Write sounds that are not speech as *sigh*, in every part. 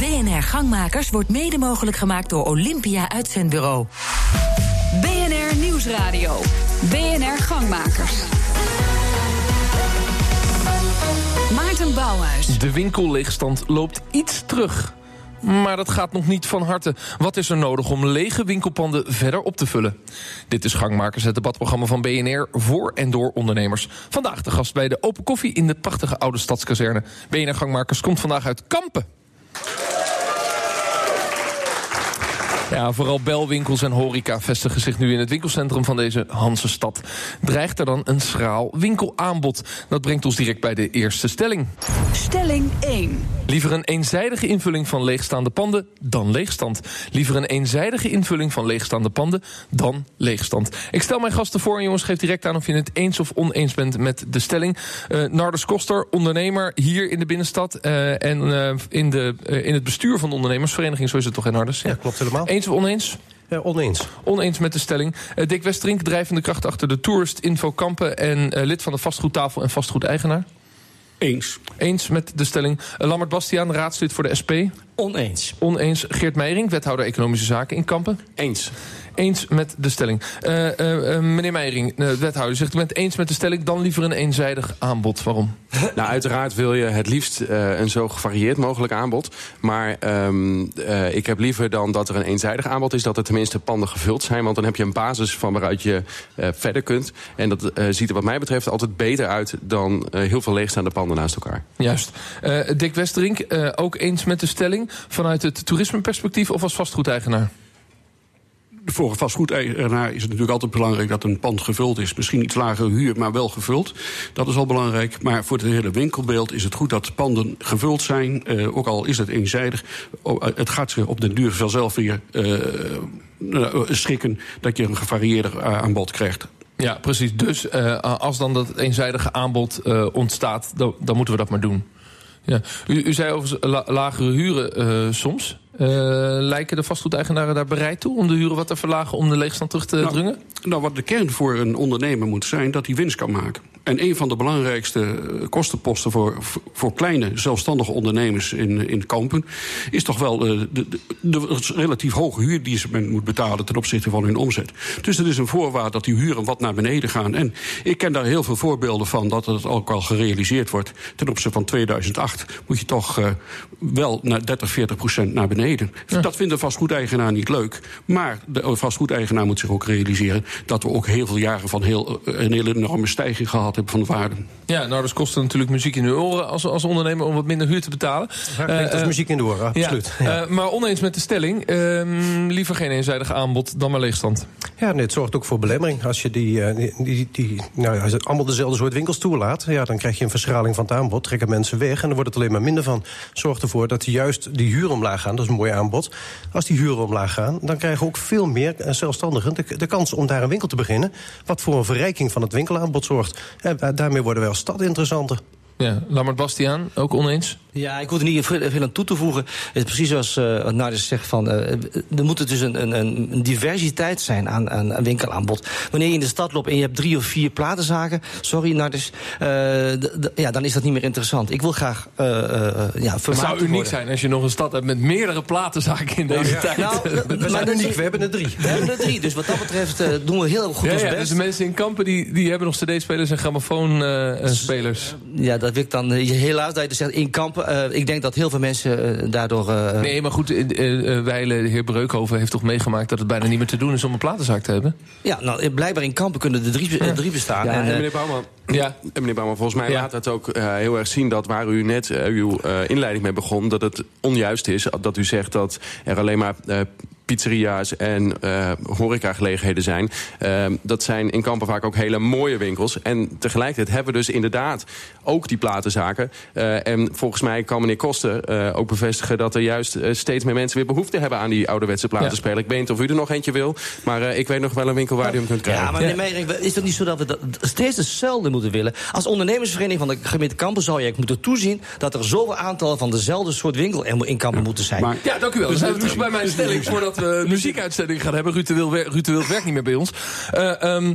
BNR Gangmakers wordt mede mogelijk gemaakt door Olympia Uitzendbureau. BNR Nieuwsradio. BNR Gangmakers. Maarten Bouwhuis. De winkelleegstand loopt iets terug. Maar dat gaat nog niet van harte. Wat is er nodig om lege winkelpanden verder op te vullen? Dit is Gangmakers, het debatprogramma van BNR voor en door ondernemers. Vandaag de gast bij de Open Koffie in de prachtige oude stadskazerne. BNR Gangmakers komt vandaag uit Kampen. Yeah. Ja, vooral belwinkels en horeca vestigen zich nu in het winkelcentrum van deze Hansestad. Dreigt er dan een schraal winkelaanbod? Dat brengt ons direct bij de eerste stelling. Stelling 1. Liever een eenzijdige invulling van leegstaande panden dan leegstand. Liever een eenzijdige invulling van leegstaande panden dan leegstand. Ik stel mijn gasten voor en jongens, geef direct aan of je het eens of oneens bent met de stelling. Uh, Nardus Koster, ondernemer hier in de binnenstad uh, en uh, in, de, in het bestuur van de ondernemersvereniging, zo is het toch in Nardus? Ja, ja klopt helemaal. Eens of oneens? Ja, oneens. Oneens met de stelling. Uh, Dick Westerink, drijvende kracht achter de Tourist Info Kampen... en uh, lid van de vastgoedtafel en vastgoedeigenaar. Eens. Eens met de stelling. Uh, Lambert Bastiaan, raadslid voor de SP. Oneens. Oneens. Geert Meijering, wethouder Economische Zaken in Kampen. Eens. Eens met de stelling. Uh, uh, meneer Meijering, wethouder, zegt u bent eens met de stelling... dan liever een eenzijdig aanbod. Waarom? *laughs* Nou, uiteraard wil je het liefst een zo gevarieerd mogelijk aanbod. Maar um, ik heb liever dan dat er een eenzijdig aanbod is... dat er tenminste panden gevuld zijn. Want dan heb je een basis van waaruit je verder kunt. En dat ziet er wat mij betreft altijd beter uit... dan heel veel leegstaande panden naast elkaar. Juist. Dick Westerink, ook eens met de stelling... vanuit het toerismeperspectief of als vastgoedeigenaar? Voor een vastgoedeigenaar is het natuurlijk altijd belangrijk dat een pand gevuld is. Misschien iets lagere huur, maar wel gevuld. Dat is al belangrijk. Maar voor het hele winkelbeeld is het goed dat panden gevuld zijn. Uh, ook al is het eenzijdig. Het gaat zich op den duur vanzelf weer uh, schikken dat je een gevarieerder aanbod krijgt. Ja, precies. Dus als dan dat eenzijdige aanbod ontstaat, dan, dan, moeten we dat maar doen. Ja. U, u zei over la lagere huren soms. Uh, lijken de vastgoedeigenaren daar bereid toe om de huren wat te verlagen om de leegstand terug te nou, dringen? Nou, wat de kern voor een ondernemer moet zijn, dat hij winst kan maken. En een van de belangrijkste kostenposten voor, voor kleine zelfstandige ondernemers in, in Kampen is toch wel de, de, de, relatief hoge huur die men moet betalen ten opzichte van hun omzet. Dus het is een voorwaarde dat die huren wat naar beneden gaan. En ik ken daar heel veel voorbeelden van dat het ook al gerealiseerd wordt. Ten opzichte van 2008 moet je toch uh, wel naar 30, 40 procent naar beneden. Ja. Dat vindt de vastgoedeigenaar niet leuk. Maar de vastgoedeigenaar moet zich ook realiseren dat we ook heel veel jaren van heel, een hele enorme stijging gehad hebben van de waarde. Ja, nou, dat kost natuurlijk muziek in de oren als, als ondernemer om wat minder huur te betalen. Ja, klinkt als uh, muziek in de oren, absoluut. Ja. Uh, maar oneens met de stelling, uh, liever geen eenzijdig aanbod dan maar leegstand. Ja, nee, het zorgt ook voor belemmering. Als je die, die, die, die nou ja, als het allemaal dezelfde soort winkels toelaat... Ja, dan krijg je een verschraling van het aanbod, trekken mensen weg... en dan wordt het alleen maar minder van. Zorgt ervoor dat juist die huren omlaag gaan, dat is een mooi aanbod. Als die huren omlaag gaan, dan krijgen ook veel meer zelfstandigen... de, de kans om daar een winkel te beginnen... wat voor een verrijking van het winkelaanbod zorgt. Daarmee worden wij als stad interessanter. Ja, Lammert Bastiaan, ook oneens? Ja, ik hoef er niet veel aan toe te voegen. Het is precies zoals uh, wat Nardis zegt, van, uh, er moet dus een, een, een diversiteit zijn aan, aan, aan, winkelaanbod. Wanneer je in de stad loopt en je hebt drie of vier platenzaken... sorry Nardis, uh, ja, dan is dat niet meer interessant. Ik wil graag uh, ja, Het zou uniek worden. zijn als je nog een stad hebt met meerdere platenzaken in deze ja. tijd. Nou, *laughs* we zijn uniek, we hebben er drie. We hebben er drie, dus wat dat betreft doen we heel goed ja, ons ja, best. Dus de mensen in Kampen die, die hebben nog cd-spelers en grammofoonspelers. ja, dat werkt dan helaas dat je dus zegt in Kampen. Uh, ik denk dat heel veel mensen uh, daardoor... Uh, nee, maar goed, Weile, de heer Breukhoven heeft toch meegemaakt... dat het bijna niet meer te doen is om een platenzaak te hebben? Ja, nou, blijkbaar in Kampen kunnen er drie, ja. drie bestaan. Ja, en, en meneer Bouwman, ja. En meneer Bouwman, volgens mij Ja. laat het ook uh, heel erg zien dat waar u net uh, uw uh, inleiding mee begon, dat het onjuist is dat u zegt dat er alleen maar uh, pizzeria's en uh, horecagelegenheden zijn. Uh, dat zijn in Kampen vaak ook hele mooie winkels. En tegelijkertijd hebben we dus inderdaad ook die platenzaken. Uh, en volgens mij kan meneer Koster uh, ook bevestigen... dat er juist uh, steeds meer mensen weer behoefte hebben aan die ouderwetse platenspeler. Ja. Ik weet niet of u er nog eentje wil, maar uh, ik weet nog wel een winkel waar u hem kunt krijgen. Ja, maar meneer Meijering, is het niet zo dat we dat steeds hetzelfde moeten willen? Als ondernemersvereniging van de gemeente Kampen zou je moeten toezien... dat er zoveel aantal van dezelfde soort winkel in Kampen ja. moeten zijn. Maar, ja, dank u wel. Dan zijn we dus bij mijn stelling voordat *laughs* we een muziekuitzending gaan hebben. Ruud de Wild, Ruud de Wild werkt niet meer bij ons. Eh, ehm,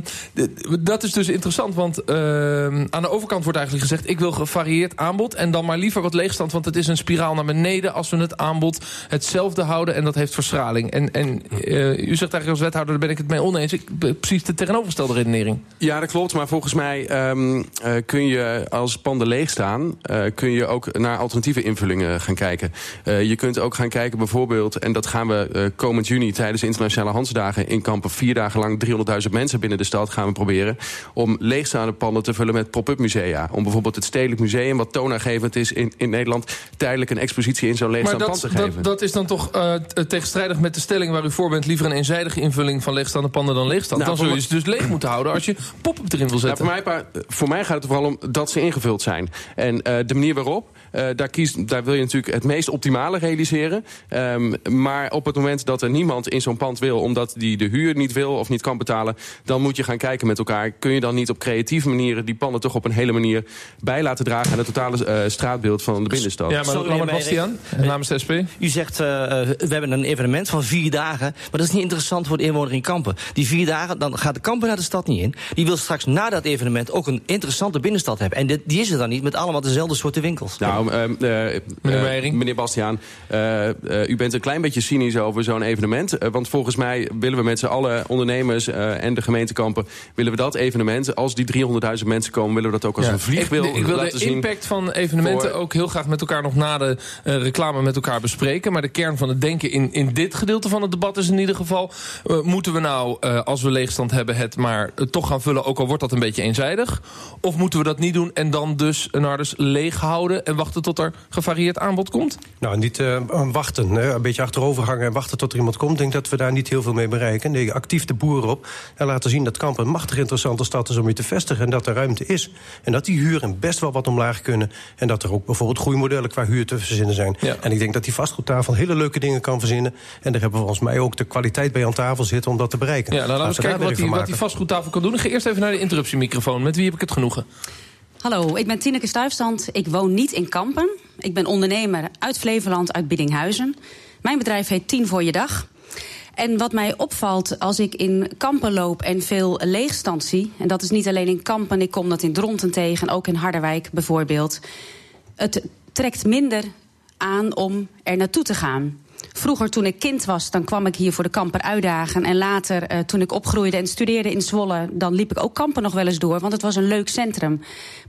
dat is dus interessant, want ehm, aan de overkant wordt eigenlijk gezegd... ik wil gevarieerd aanbod en dan maar liever wat leegstand... want het is een spiraal naar beneden als we het aanbod hetzelfde houden... en dat heeft verstraling. En, en eh, u zegt eigenlijk als wethouder, daar ben ik het mee oneens. Ik, precies de tegenovergestelde redenering. Ja, dat klopt. Maar volgens mij ehm, eh, kun je als panden leeg staan... eh, kun je ook naar alternatieve invullingen gaan kijken. Eh, je kunt ook gaan kijken bijvoorbeeld... en dat gaan we eh, komend juni tijdens de Internationale Hansdagen in Kampen... vier dagen lang 300.000 mensen binnen de stad gaan we proberen... om leegstaande panden te vullen met pop-up musea. Om bijvoorbeeld het Stedelijk Museum, wat toonaangevend is in, in Nederland... tijdelijk een expositie in zo'n leegstaand pand te geven. dat, dat is dan toch eh, t- tegenstrijdig met de stelling waar u voor bent... liever een eenzijdige invulling van leegstaande panden dan leegstand. Nou, dan zul je ze dus leeg moeten houden als je pop-up erin wil Nou, zetten. voor, mij, voor mij gaat het er vooral om dat ze ingevuld zijn. En eh, de manier waarop, eh, daar, kiest, daar wil je natuurlijk het meest optimale realiseren. Ehm, maar op het moment dat er niemand in zo'n pand wil... omdat die de huur niet wil of niet kan betalen... dan moet je gaan kijken met elkaar. Kun je dan niet op creatieve manieren die panden toch op een hele manier... bij laten dragen aan het totale eh, straatbeeld van de binnenstad? ja, maar Sorry, meneer Bastiaan, namens de SP. U zegt, eh, eh, we hebben een evenement van vier dagen. Maar dat is niet interessant voor de inwoner in Kampen. Die vier dagen, dan gaat de Kampen naar de stad niet in. Die wil straks na dat evenement ook een interessante binnenstad hebben. En dit, die is er dan niet met allemaal dezelfde soorten winkels. Nou, ehm, eh, Meneer eh, meneer Bastiaan, eh, u bent een klein beetje cynisch over zo'n evenement. Want volgens mij willen we met z'n allen, ondernemers en de gemeentekampen... willen we dat evenement, als die 300.000 mensen komen... willen we dat ook als Ja. een vliegwiel ik, ik wil de zien. impact van evenementen voor- ook heel graag met elkaar nog na de reclame met elkaar bespreken. Maar de kern van het denken in, in dit gedeelte van het debat is in ieder geval... moeten we nou, als we leegstand hebben, het maar toch gaan vullen... ook al wordt dat een beetje eenzijdig? Of moeten we dat niet doen en dan dus een harders leeg houden... en wachten tot er gevarieerd aanbod komt? Nou, niet eh, wachten. Hè. Een beetje achterover hangen en wachten tot er iemand komt. Ik denk dat we daar niet heel veel mee bereiken. Nee, actief de boeren op. En laten zien dat Kampen een machtig interessante stad is om je te vestigen. En dat er ruimte is. En dat die huren best wel wat omlaag kunnen. En dat er ook bijvoorbeeld groeimodellen qua huur te verzinnen zijn. Ja. En ik denk dat die vastgoedtafel hele leuke dingen kan verzinnen. En daar hebben we volgens mij ook de kwaliteit bij aan tafel zitten om dat te bereiken. Ja, nou, laten we eens kijken wat die, wat die vastgoedtafel kan doen. Ik ga eerst even naar de interruptiemicrofoon. Met wie heb ik het genoegen? Hallo, ik ben Tineke Stuifstand. Ik woon niet in Kampen. Ik ben ondernemer uit Flevoland, uit Biddinghuizen. Mijn bedrijf heet Tien voor je dag. En wat mij opvalt als ik in Kampen loop en veel leegstand zie... en dat is niet alleen in Kampen, ik kom dat in Dronten tegen... ook in Harderwijk bijvoorbeeld... het trekt minder aan om er naartoe te gaan. Vroeger, toen ik kind was, dan kwam ik hier voor de kamper uitdagen. En later, eh, toen ik opgroeide en studeerde in Zwolle... dan liep ik ook kampen nog wel eens door, want het was een leuk centrum.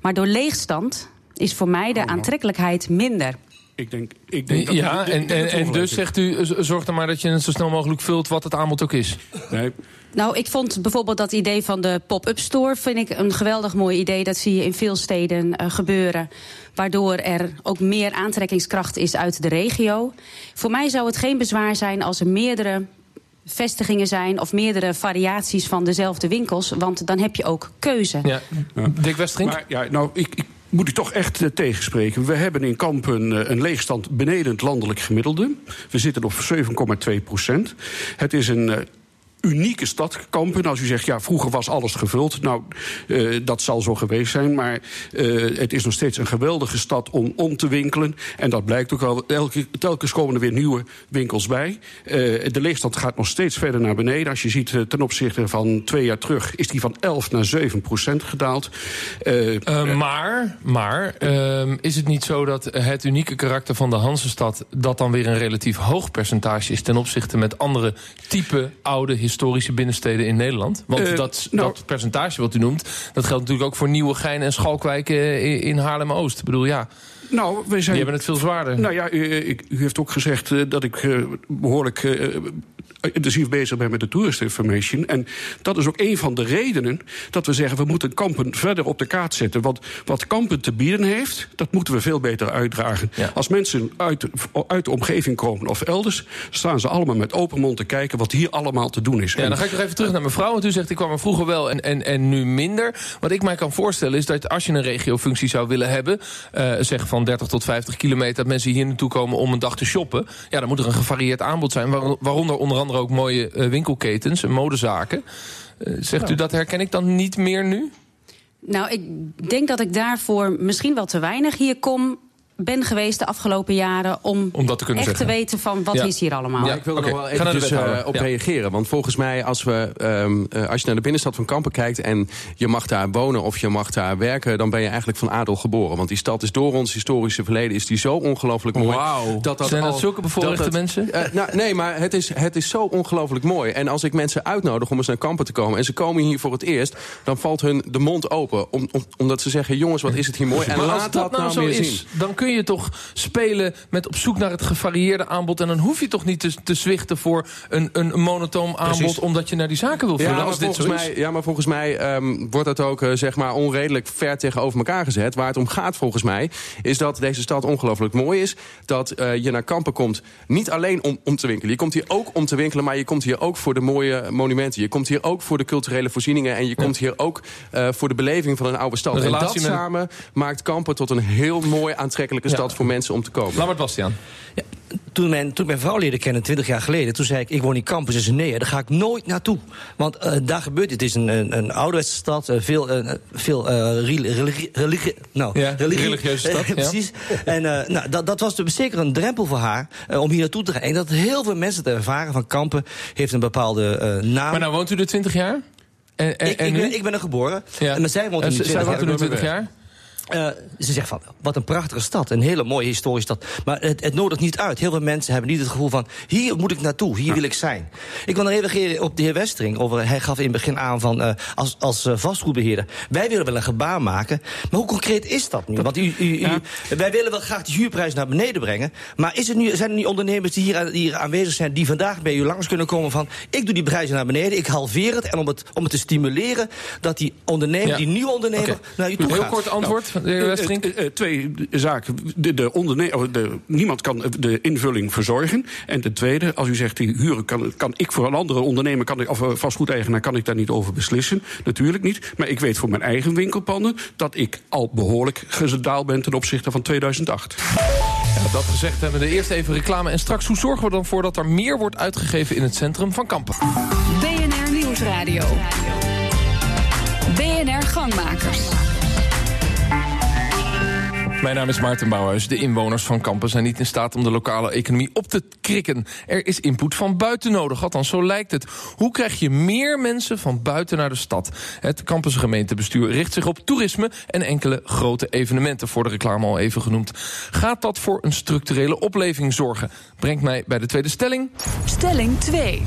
Maar door leegstand is voor mij de aantrekkelijkheid minder. Ik denk, ik denk dat Ja, ik- ik en, denk en, dus zegt u, zorg er maar dat je het zo snel mogelijk vult wat het aanbod ook is. Nee, Nou, ik vond bijvoorbeeld dat idee van de pop-up store... vind ik een geweldig mooi idee. Dat zie je in veel steden eh, gebeuren. Waardoor er ook meer aantrekkingskracht is uit de regio. Voor mij zou het geen bezwaar zijn als er meerdere vestigingen zijn... of meerdere variaties van dezelfde winkels. Want dan heb je ook keuze. Ja. Dick Westerink? Maar ja, nou, ik, ik moet u toch echt eh, tegenspreken. We hebben in Kampen eh, een leegstand beneden het landelijk gemiddelde. We zitten op 7,2 procent. Het is een. Unieke stad, Kampen. Als u zegt, ja, vroeger was alles gevuld. Nou, eh, dat zal zo geweest zijn. Maar eh, het is nog steeds een geweldige stad om om te winkelen. En dat blijkt ook wel. Elke, telkens komen er weer nieuwe winkels bij. Eh, de leegstand gaat nog steeds verder naar beneden. Als je ziet ten opzichte van twee jaar terug... is die van 11 naar 7 procent gedaald. Maar maar ehm, is het niet zo dat het unieke karakter van de Hansestad... dat dan weer een relatief hoog percentage is... ten opzichte met andere type oude historische binnensteden in Nederland? Want Eh, dat, nou- dat percentage wat u noemt... dat geldt natuurlijk ook voor Nieuwegein en Schalkwijk eh, in in Haarlem-Oost. Ik bedoel, ja, nou, we zijn die hebben het veel zwaarder. Nou ja, u, ik- u heeft ook gezegd eh, dat ik eh, behoorlijk eh, intensief bezig ben met de tourist information. En dat is ook een van de redenen dat we zeggen... we moeten Kampen verder op de kaart zetten. Want wat Kampen te bieden heeft, dat moeten we veel beter uitdragen. Ja. Als mensen uit, uit de omgeving komen of elders... staan ze allemaal met open mond te kijken wat hier allemaal te doen is. Ja, En- dan ga ik nog even terug naar mevrouw. Want u zegt, ik kwam er vroeger wel en, en, en nu minder. Wat ik mij kan voorstellen is dat als je een regiofunctie zou willen hebben... eh, zeg van 30 tot 50 kilometer... dat mensen hier naartoe komen om een dag te shoppen... ja, dan moet er een gevarieerd aanbod zijn. waar- waaronder onder andere ook mooie eh, winkelketens en modezaken. Eh, zegt u, dat herken ik dan niet meer nu? Nou, ik denk dat ik daarvoor misschien wel te weinig hier kom ben geweest de afgelopen jaren om, Om dat te kunnen echt zeggen. te weten van wat Ja. is hier allemaal. Ja. ik wil er Oké, nog wel ga naar de eventjes wethouder. eh, op Ja. reageren. Want volgens mij, als, we, ehm, eh, als je naar de binnenstad van Kampen kijkt... en je mag daar wonen of je mag daar werken... dan ben je eigenlijk van adel geboren. Want die stad is door ons historische verleden... is die zo ongelooflijk mooi. Wauw. Dat dat Zijn dat al- zulke bevoorrechte dat mensen? Eh, nou, nee, maar het is, het is zo ongelooflijk mooi. En als ik mensen uitnodig om eens naar Kampen te komen... en ze komen hier voor het eerst... dan valt hun de mond open. Om, om- omdat ze zeggen, jongens, wat is het hier mooi. En Maar laat dat nou nou zo meer is, zien. dan kun je toch spelen met op zoek naar het gevarieerde aanbod. En dan hoef je toch niet te, te zwichten voor een, een monotoom aanbod... Precies. omdat je naar die zaken wil vullen, Ja, maar als dit zo volgens is. mij, ja, maar volgens mij ehm, wordt dat ook eh, zeg maar onredelijk ver tegenover elkaar gezet. Waar het om gaat volgens mij, is dat deze stad ongelooflijk mooi is. Dat eh, je naar Kampen komt, niet alleen om, om te winkelen. Je komt hier ook om te winkelen, maar je komt hier ook voor de mooie monumenten. Je komt hier ook voor de culturele voorzieningen. En je komt hier ook eh, voor de beleving van een oude stad. En dat met- samen maakt Kampen tot een heel mooi aantrekkelijke Ja. stad voor mensen om te komen. Laat maar Bastiaan. Ja, toen, mijn, toen ik mijn vrouw leerde kennen, 20 jaar geleden, toen zei ik: Ik woon in campus. Ze zei: Nee, daar ga ik nooit naartoe. Want eh, daar gebeurt het. Het is een, een, een ouderwetse stad, eh, veel, eh, veel eh, reli- religie. religie- nou, Ja, religieuze stad, *laughs* ja. Precies. En eh, nou, dat, dat was dus zeker een drempel voor haar om hier naartoe te gaan. En dat heel veel mensen te ervaren van Kampen heeft een bepaalde eh, naam. Maar nou woont u er 20 jaar? En, en, ik, en ik, ben, ik ben er geboren. Ja. En zij woont er En nu ze- 20 zij jaar. woont er nu Ik ben 20 jaar? Eh, ze zegt van, wat een prachtige stad. Een hele mooie historische stad. Maar het, het nodigt niet uit. Heel veel mensen hebben niet het gevoel van... hier moet ik naartoe, hier wil ik zijn. Ik wil nog reageren op de heer Westering. Over, hij gaf in het begin aan van, eh, als, als eh, vastgoedbeheerder... wij willen wel een gebaar maken. Maar hoe concreet is dat nu? Want u, u, u- wij willen wel graag de huurprijs naar beneden brengen. Maar is het nu, zijn er nu ondernemers die hier, die hier aanwezig zijn... die vandaag bij u langs kunnen komen van... ik doe die prijzen naar beneden, ik halveer het. En om het, om het te stimuleren dat die ondernemer, Ja. die nieuwe ondernemer... Naar u toe Heel gaat. kort antwoord van de heer Eh, eh, eh, twee zaken. De, de onderne- oh, de, niemand kan de invulling verzorgen. En ten tweede, als u zegt die huren kan, kan ik voor een andere ondernemer, kan ik, of vastgoedeigenaar, kan ik daar niet over beslissen. Natuurlijk niet. Maar ik weet voor mijn eigen winkelpanden dat ik al behoorlijk gedaald ben ten opzichte van 2008. Ja, dat gezegd hebben we de eerst even reclame. En straks, hoe zorgen we dan voor dat er meer wordt uitgegeven in het centrum van Kampen? BNR Nieuwsradio. BNR Gangmakers. Mijn naam is Maarten Bouwhuis. De inwoners van Kampen zijn niet in staat om de lokale economie op te krikken. Er is input van buiten nodig, althans zo lijkt het. Hoe krijg je meer mensen van buiten naar de stad? Het Kampense gemeentebestuur richt zich op toerisme... en enkele grote evenementen, voor de reclame al even genoemd. Gaat dat voor een structurele opleving zorgen? Brengt mij bij de tweede stelling. Stelling 2.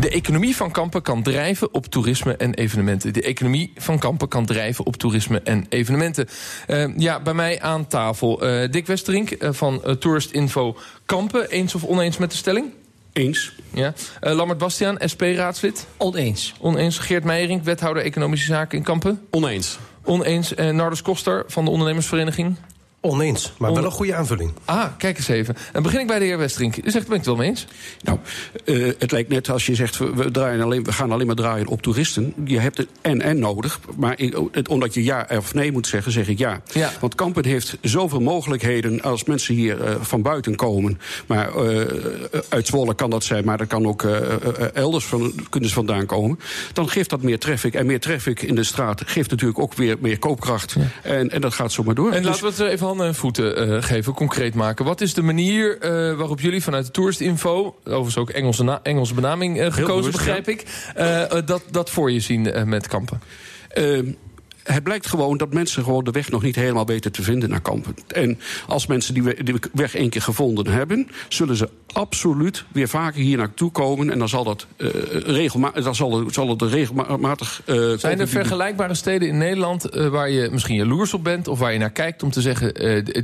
De economie van Kampen kan drijven op toerisme en evenementen. De economie van Kampen kan drijven op toerisme en evenementen. Eh, ja, bij mij aan tafel eh, Dick Westerink eh, van Tourist Info Kampen. Eens of oneens met de stelling? Eens. Ja. Eh, Lambert Bastiaan, SP-raadslid. Oneens. Oneens. Geert Meijering, wethouder Economische Zaken in Kampen. Oneens. Oneens. Eh, Nardus Koster van de ondernemersvereniging. Oneens, maar wel een goede aanvulling. Ah, kijk eens even. Dan begin ik bij de heer Westerink. U zegt, ben ik het wel mee eens? Nou, eh, het lijkt net als je zegt, we, draaien alleen, we gaan alleen maar draaien op toeristen. Je hebt het en-en nodig. Maar ik, het, omdat je ja of nee moet zeggen, zeg ik ja. Ja. Want Kampen heeft zoveel mogelijkheden als mensen hier eh, van buiten komen. Maar eh, uit Zwolle kan dat zijn, maar dat kan ook elders van, kunnen ze vandaan komen. Dan geeft dat meer traffic. En meer traffic in de straat geeft natuurlijk ook weer meer koopkracht. En, en dat gaat zo maar door. En Dus- laten we het even handen en voeten eh, geven, concreet maken. Wat is de manier eh, waarop jullie vanuit de Tourist Info... overigens ook Engelse, Engelse benaming eh, gekozen, bewust, begrijp ik... dat, dat voor je zien met kampen? Ehm, het blijkt gewoon dat mensen gewoon de weg nog niet helemaal weten te vinden naar Kampen. En als mensen die weg één keer gevonden hebben, zullen ze absoluut weer vaker hier naartoe komen. En dan zal dat, eh regelma dan zal het, zal het regelmatig. eh, Zijn er vergelijkbare steden in Nederland... eh, waar je misschien jaloers op bent of waar je naar kijkt... om te zeggen,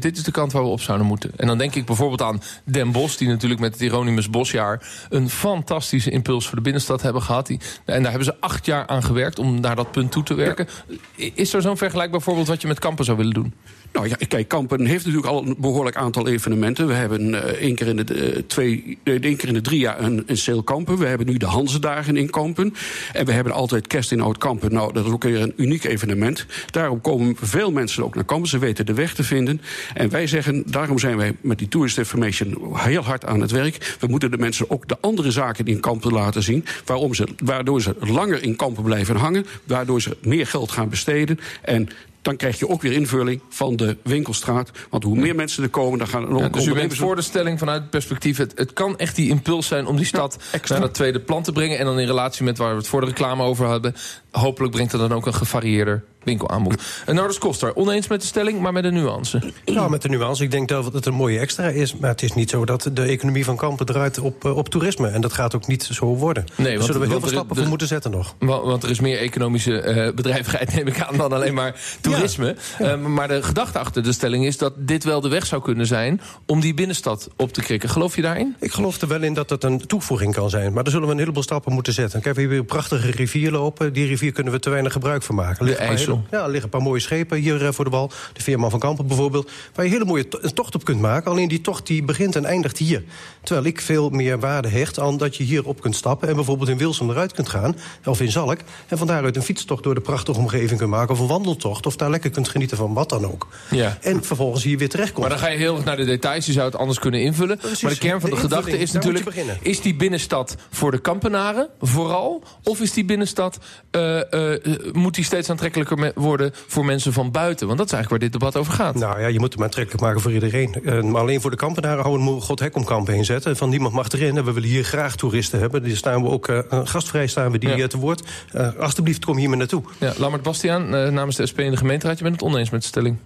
dit is de kant waar we op zouden moeten? En dan denk ik bijvoorbeeld aan Den Bosch... die natuurlijk met het Hieronymus Bosjaar... een fantastische impuls voor de binnenstad hebben gehad. Die, en daar hebben ze acht jaar aan gewerkt om naar dat punt toe te werken. Is er zo'n vergelijkbaar voorbeeld wat je met kampen zou willen doen? Nou ja, kijk, Kampen heeft natuurlijk al een behoorlijk aantal evenementen. We hebben eh, één, keer in de, eh, twee, één keer in de drie jaar een, een Kampen. We hebben nu de Hansedagen in Kampen. En we hebben altijd kerst in Oud Kampen. Nou, dat is ook weer een uniek evenement. Daarom komen veel mensen ook naar Kampen. Ze weten de weg te vinden. En wij zeggen, daarom zijn wij met die Tourist Information heel hard aan het werk. We moeten de mensen ook de andere zaken in Kampen laten zien. Waarom ze, waardoor ze langer in Kampen blijven hangen. Waardoor ze meer geld gaan besteden. En dan krijg je ook weer invulling van de winkelstraat. Want hoe meer mensen er komen, dan gaan er ook Ja, dus u bent ondernemers- voor de stelling vanuit het perspectief... Het, het kan echt die impuls zijn om die stad naar dat tweede plan te brengen... en dan in relatie met waar we het voor de reclame over hadden... hopelijk brengt er dan ook een gevarieerder winkelaanbod. En Nardus Koster, oneens met de stelling, maar met een nuance. Nou, met de nuance. Ik denk dat het een mooie extra is. Maar het is niet zo dat de economie van Kampen draait op, eh, op toerisme. En dat gaat ook niet zo worden. Nee, want- zullen we heel veel stappen er- voor moeten zetten nog. Wa- Want er is meer economische eh, bedrijvigheid, neem ik aan, dan alleen maar toerisme. Eh, maar de gedachte achter de stelling is dat dit wel de weg zou kunnen zijn... om die binnenstad op te krikken. Geloof je daarin? Ik geloof er wel in dat dat een toevoeging kan zijn. Maar daar zullen we een heleboel stappen moeten zetten. Kijk, we hebben hier een prachtige rivier lopen. Die rivier kunnen we te weinig gebruik van maken. De IJssel. Ja, er liggen een paar mooie schepen hier eh, voor de wal. De Veerman van Kampen bijvoorbeeld. Waar je een hele mooie to- tocht op kunt maken. Alleen die tocht die begint en eindigt hier. Terwijl ik veel meer waarde hecht aan dat je hier op kunt stappen... en bijvoorbeeld in Wilsum eruit kunt gaan, of in Zalk... en van daaruit een fietstocht door de prachtige omgeving kunt maken... of een wandeltocht, of daar lekker kunt genieten van wat dan ook. Ja. En vervolgens hier weer terechtkomt. Maar dan ga je heel erg naar de details. Je zou het anders kunnen invullen. Precies. Maar de kern van de, De gedachte is natuurlijk... is die binnenstad voor de kampenaren vooral? Of is die binnenstad... eh, eh, moet die steeds aantrekkelijker me- worden voor mensen van buiten? Want dat is eigenlijk waar dit debat over gaat. Nou ja, je moet maar aantrekkelijk maken voor iedereen. Maar alleen voor de kampenaren houden we God hek om kampen heen zetten. Van niemand mag erin. En we willen hier graag toeristen hebben. Die staan we ook eh, gastvrij staan we die Ja. eh, te woord. Eh, alsjeblieft, kom hier maar naartoe. Ja, Lammert Bastiaan, namens de SP in de gemeenteraad... je bent het oneens met de stelling.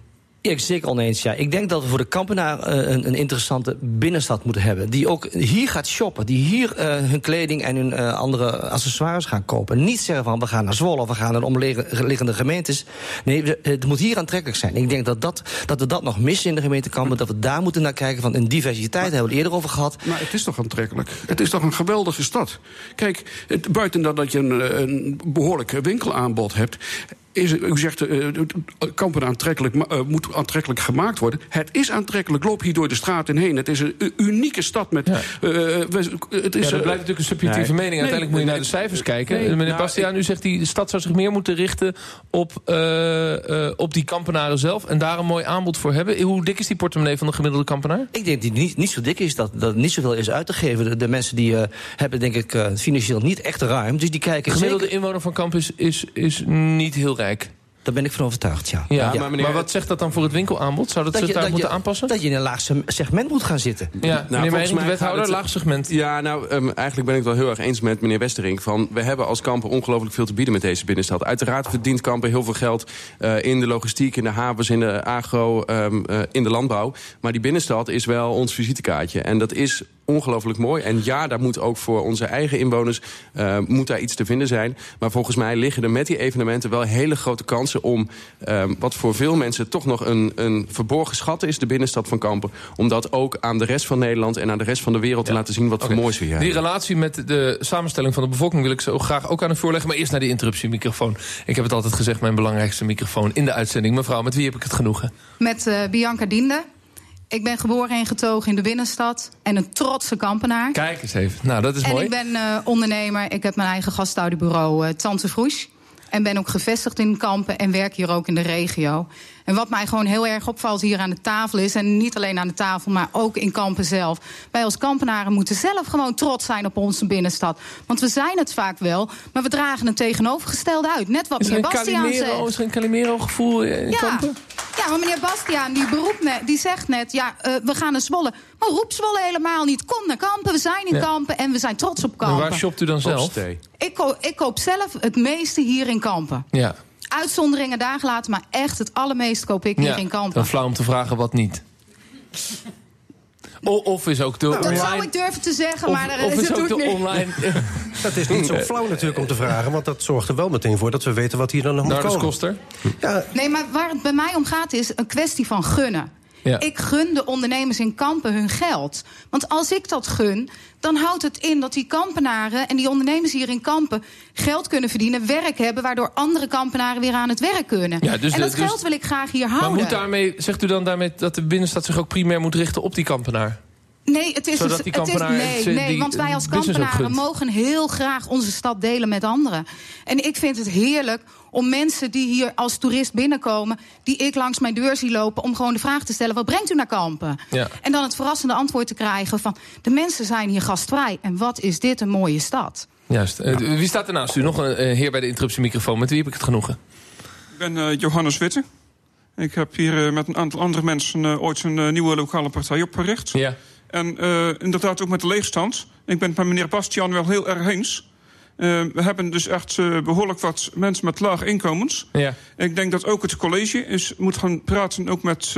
Ja, zeker oneens, ja. Ik denk dat we voor de kampenaar eh, een, een interessante binnenstad moeten hebben. Die ook hier gaat shoppen. Die hier eh, hun kleding en hun eh, andere accessoires gaan kopen. Niet zeggen van we gaan naar Zwolle of we gaan naar de omliggende gemeentes. Nee, het moet hier aantrekkelijk zijn. Ik denk dat, dat, dat we dat nog missen in de gemeente Kampen. Dat we daar moeten naar kijken. Van een diversiteit hebben we het eerder over gehad. Maar het is toch aantrekkelijk? Het is toch een geweldige stad? Kijk, buiten dat, dat je een, een behoorlijk winkelaanbod hebt... Is, u zegt, eh, kampen aantrekkelijk, eh, moet aantrekkelijk gemaakt worden. Het is aantrekkelijk. Loop hier door de straten heen. Het is een unieke stad met... Ja. eh, we- het is, Ja, dat eh, blijft natuurlijk een subjectieve nee. mening. Uiteindelijk moet je naar de cijfers kijken. Meneer nou, Bastiaan, u zegt die de stad zou zich meer moeten richten op, eh, eh, op die kampenaren zelf... en daar een mooi aanbod voor hebben. Hoe dik is die portemonnee van de gemiddelde kampenaar? Ik denk dat die niet, niet zo dik is, dat, dat het niet zoveel is uit te geven. De, de mensen die eh, hebben denk ik eh, financieel niet echt ruim. Dus die De kijken gemiddelde zeker... inwoner van Kamp is, is, is niet heel Daar ben ik van overtuigd, ja. Ja, maar maar, meneer- wat zegt dat dan voor het winkelaanbod? Zou dat, Dat ze je, daar dat, moeten je, aanpassen? dat je in een laag se- segment moet gaan zitten. ja, meneer volgens Meiring, de wethouder, het- laag segment. Ja, nou, ehm, eigenlijk ben ik het wel heel erg eens met meneer Westerink. Van, we hebben als Kampen ongelooflijk veel te bieden met deze binnenstad. Uiteraard verdient Kampen heel veel geld eh, in de logistiek, in de havens, in de agro, ehm, eh, in de landbouw. Maar die binnenstad is wel ons visitekaartje. En dat is ongelooflijk mooi. En ja, daar moet ook voor onze eigen inwoners eh, moet daar iets te vinden zijn. Maar volgens mij liggen er met die evenementen wel hele grote kansen om... ehm, wat voor veel mensen toch nog een, een verborgen schat is, de binnenstad van Kampen... om dat ook aan de rest van Nederland en aan de rest van de wereld te laten zien... wat voor moois we hier Die relatie met de samenstelling van de bevolking wil ik zo graag ook aan u voorleggen. Maar eerst naar de interruptiemicrofoon. Ik heb het altijd gezegd, mijn belangrijkste microfoon in de uitzending. Mevrouw, met wie heb ik het genoegen? Met eh, Bianca Diende. Ik ben geboren en getogen in de binnenstad. En een trotse kampenaar. Kijk eens even. Nou, dat is en mooi. ik ben eh, ondernemer. Ik heb mijn eigen gastouderbureau eh, Tante Vroes. En ben ook gevestigd in Kampen en werk hier ook in de regio. En wat mij gewoon heel erg opvalt hier aan de tafel is... en niet alleen aan de tafel, maar ook in Kampen zelf... wij als Kampenaren moeten zelf gewoon trots zijn op onze binnenstad. Want we zijn het vaak wel, maar we dragen het tegenovergestelde uit. Net wat Is er meneer een Bastiaan Calimero, zegt. is er een Calimero-gevoel in Ja. Kampen? ja, maar meneer Bastiaan die, beroept net, die zegt net... ja, eh, we gaan naar Zwolle. Maar roep Zwolle helemaal niet. Kom naar Kampen, we zijn in Ja. Kampen... en we zijn trots op En Kampen. waar shopt u dan zelf? Ik, ko- ik koop zelf het meeste hier in Kampen. Ja. Uitzonderingen daar gelaten, maar echt het allermeest koop ik hier ja. in Kampen. Dan flauw om te vragen wat niet. O- of is ook de Nou, Dat online... zou ik durven te zeggen, of, maar daar of *laughs* is is het ook de niet. online... *laughs* Dat is niet zo flauw natuurlijk om te vragen. Want dat zorgt er wel meteen voor dat we weten wat hier dan nog moet dat komen. kost er. Ja, Nee, maar waar het bij mij om gaat is een kwestie van gunnen. Ja. Ik gun de ondernemers in Kampen hun geld. Want als ik dat gun, dan houdt het in dat die kampenaren en die ondernemers hier in Kampen geld kunnen verdienen, werk hebben, waardoor andere kampenaren weer aan het werk kunnen. Ja, dus en de- dat dus- geld wil ik graag hier Maar houden. moet daarmee, zegt u dan daarmee dat de binnenstad zich ook primair moet richten op die kampenaar? Nee, het is, Zodat dus- die het is nee, nee, die want wij als kampenaren mogen heel graag onze stad delen met anderen. En ik vind het heerlijk om mensen die hier als toerist binnenkomen, die ik langs mijn deur zie lopen, om gewoon de vraag te stellen: wat brengt u naar Kampen? Ja. En dan het verrassende antwoord te krijgen van: de mensen zijn hier gastvrij en wat is dit een mooie stad? Juist. Eh, wie staat er naast u? Nog een eh, heer bij de interruptiemicrofoon. Met wie heb ik het genoegen? Ik ben eh, Johannes Witte. Ik heb hier eh, met een aantal andere mensen ooit een nieuwe lokale partij opgericht. Ja. En eh, inderdaad ook met de leegstand. Ik ben het met meneer Bastian wel heel erg eens. Eh, we hebben dus echt eh, behoorlijk wat mensen met lage inkomens. Ja. Ik denk dat ook het college is, moet gaan praten ook met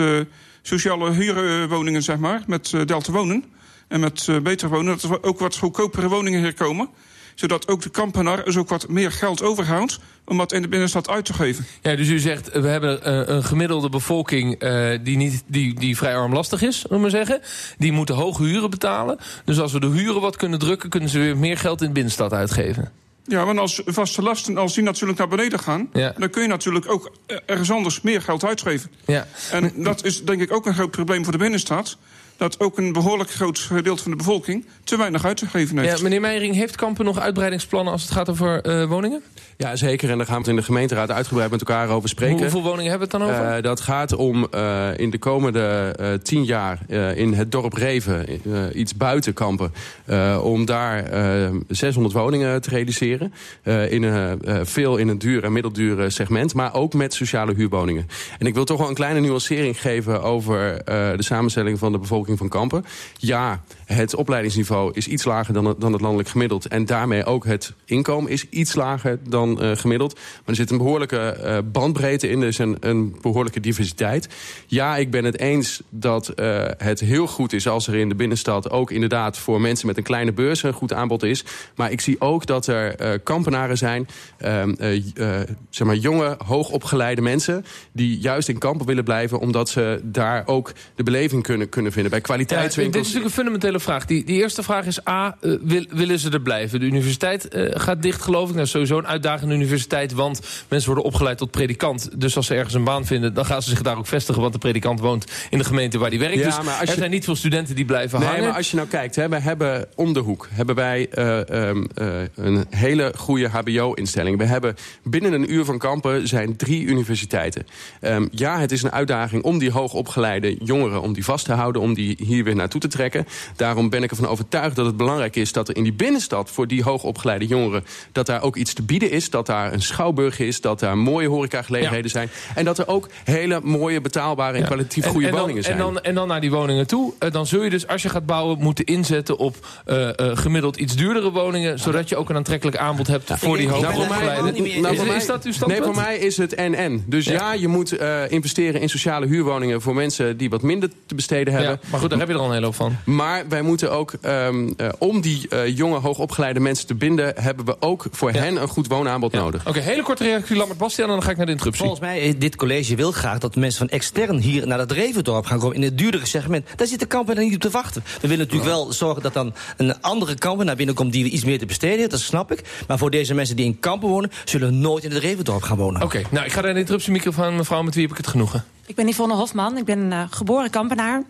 sociale huurwoningen, zeg maar. Met Delta Wonen en met Beter Wonen. Dat er ook wat goedkopere woningen hier komen. Zodat ook de kampenaar dus ook wat meer geld overhoudt om dat in de binnenstad uit te geven. Ja, dus u zegt, we hebben eh, een gemiddelde bevolking eh, die, niet, die, die vrij armlastig is, we maar zeggen. Die moeten hoge huren betalen. Dus als we de huren wat kunnen drukken, kunnen ze weer meer geld in de binnenstad uitgeven. Ja, want als vaste lasten, als die natuurlijk naar beneden gaan... Ja. dan kun je natuurlijk ook ergens anders meer geld uitgeven. Ja. En dat is denk ik ook een groot probleem voor de binnenstad. Dat ook een behoorlijk groot gedeelte van de bevolking te weinig uitgegeven heeft. Ja, meneer Meijering, heeft Kampen nog uitbreidingsplannen als het gaat over eh, woningen? Ja, zeker. En daar gaan we het in de gemeenteraad uitgebreid met elkaar over spreken. Hoe- hoeveel woningen hebben we het dan over? Eh, dat gaat om eh, in de komende eh, tien jaar eh, in het dorp Reven, eh, iets buiten Kampen, eh, om daar eh, 600 woningen te realiseren. Eh, in, een, eh, veel in het duur en middeldure segment, maar ook met sociale huurwoningen. En ik wil toch wel een kleine nuancering geven over eh, de samenstelling van de bevolking van Kampen. Ja, het opleidingsniveau is iets lager dan het, dan het landelijk gemiddeld. En daarmee ook het inkomen is iets lager dan eh, gemiddeld. Maar er zit een behoorlijke eh, bandbreedte in. Is een, een behoorlijke diversiteit. Ja, ik ben het eens dat eh, het heel goed is als er in de binnenstad... ook inderdaad voor mensen met een kleine beurs een goed aanbod is. Maar ik zie ook dat er kampenaren zijn... ehm, eh, eh, zeg maar jonge, hoogopgeleide mensen... die juist in kampen willen blijven... omdat ze daar ook de beleving kunnen, kunnen vinden. Bij Ja, dit is natuurlijk een fundamentele vraag. Die, die eerste vraag is A, eh, wil- willen ze er blijven? De universiteit eh, gaat dicht, geloof ik. Dat is sowieso een uitdagende universiteit, want mensen worden opgeleid tot predikant. Dus als ze ergens een baan vinden, dan gaan ze zich daar ook vestigen... want de predikant woont in de gemeente waar die werkt. Ja, dus maar als er je- zijn niet veel studenten die blijven Nee, hangen. maar als je nou kijkt, hè, we hebben om de hoek hebben wij eh, ehm, eh, een hele goede HBO-instelling. We hebben binnen een uur van kampen zijn drie universiteiten. Ehm, ja, het is een uitdaging om die hoogopgeleide jongeren om die vast te houden, om die hier weer naartoe te trekken. Daarom ben ik ervan overtuigd dat het belangrijk is dat er in die binnenstad voor die hoogopgeleide jongeren dat daar ook iets te bieden is, dat daar een schouwburg is, dat daar mooie horecagelegenheden zijn en dat er ook hele mooie betaalbare en kwalitatief goede woningen zijn. En dan, en dan naar die woningen toe. Eh, dan zul je dus, als je gaat bouwen, moeten inzetten op eh, eh, gemiddeld iets duurdere woningen. Zodat je ook een aantrekkelijk aanbod hebt voor die Nou, hoogopgeleiden. nou, is, dat uw Nee, standpunt? voor mij is het en-en. Dus ja, Ja. je moet investeren in sociale huurwoningen... voor mensen die wat minder te besteden hebben. Maar goed, daar heb je er al een hele hoop van. Maar wij moeten ook, ehm, eh, om die eh, jonge, hoogopgeleide mensen te binden... hebben we ook voor hen een goed woonaanbod nodig. Oké, hele korte reactie, Lambert Bastiaan, en dan ga ik naar de interruptie. Volgens mij, eh, dit college wil graag dat mensen van extern hier naar dat Revendorp gaan komen. In het duurdere segment. Daar zit de kamper niet op te wachten. We willen natuurlijk wel zorgen dat dan een andere kamper naar binnen komt die iets meer te besteden heeft. Dat snap ik. Maar voor deze mensen die in kampen wonen, zullen nooit in het Revendorp gaan wonen. Oké, nou, ik ga naar de interruptiemicrofoon, mevrouw, met wie heb ik het genoegen? Ik ben Yvonne Hofman, ik ben geboren Kampenaar.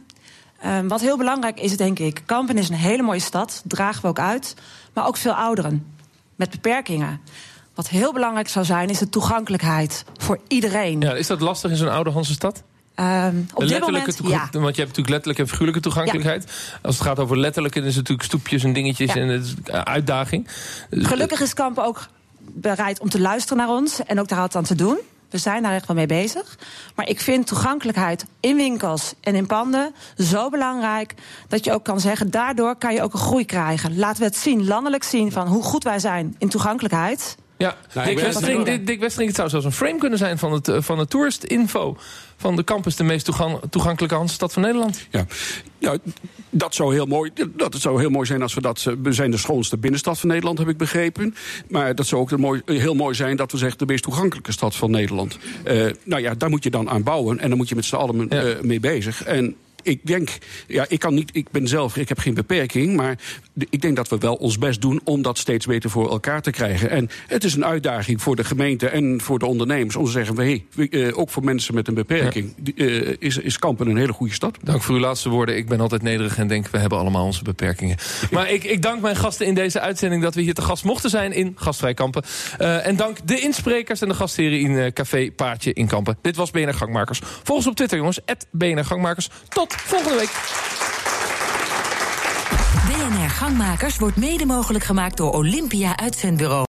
Eh, wat heel belangrijk is, denk ik, Kampen is een hele mooie stad, dragen we ook uit. Maar ook veel ouderen, met beperkingen. Wat heel belangrijk zou zijn, is de toegankelijkheid voor iedereen. Ja, is dat lastig in zo'n oude Hanse stad? Ehm, op dit moment, ja. Want je hebt natuurlijk letterlijke en figuurlijke toegankelijkheid. Als het gaat over letterlijke, dan is het natuurlijk stoepjes en dingetjes Ja. en het is een uitdaging. Gelukkig is Kampen ook bereid om te luisteren naar ons en ook daar wat aan te doen. We zijn daar echt wel mee bezig. Maar ik vind toegankelijkheid in winkels en in panden zo belangrijk dat je ook kan zeggen, daardoor kan je ook een groei krijgen. Laten we het zien, landelijk zien van hoe goed wij zijn in toegankelijkheid. Ja, Nou, Dick, Westering, Dick, het zou zelfs een frame kunnen zijn van het, eh, van het tourist info. Van de campus, de meest toegang- toegankelijke Hansestad van Nederland. Ja. ja, dat zou heel mooi. Dat het zou heel mooi zijn als we dat. eh, We zijn de schoonste binnenstad van Nederland, heb ik begrepen. Maar dat zou ook mooi, heel mooi zijn dat we zeggen de meest toegankelijke stad van Nederland. Eh, nou ja, daar moet je dan aan bouwen en dan moet je met z'n allen Ja. mee bezig. En ik denk, ja, ik kan niet, ik ben zelf, ik heb geen beperking, maar ik denk dat we wel ons best doen om dat steeds beter voor elkaar te krijgen. En het is een uitdaging voor de gemeente en voor de ondernemers om te zeggen: we, eh, ook voor mensen met een beperking eh, is, is Kampen een hele goede stad. Dank voor uw laatste woorden. Ik ben altijd nederig en denk, we hebben allemaal onze beperkingen. *laughs* Maar ik, ik dank mijn gasten in deze uitzending dat we hier te gast mochten zijn in Gastvrij Kampen. Eh, en dank de insprekers en de gastheren in Café Paardje in Kampen. Dit was BNR Gangmakers. Volg ons op Twitter, jongens. BNR Gangmakers. Tot volgende week. BNR Gangmakers wordt mede mogelijk gemaakt door Olympia Uitzendbureau.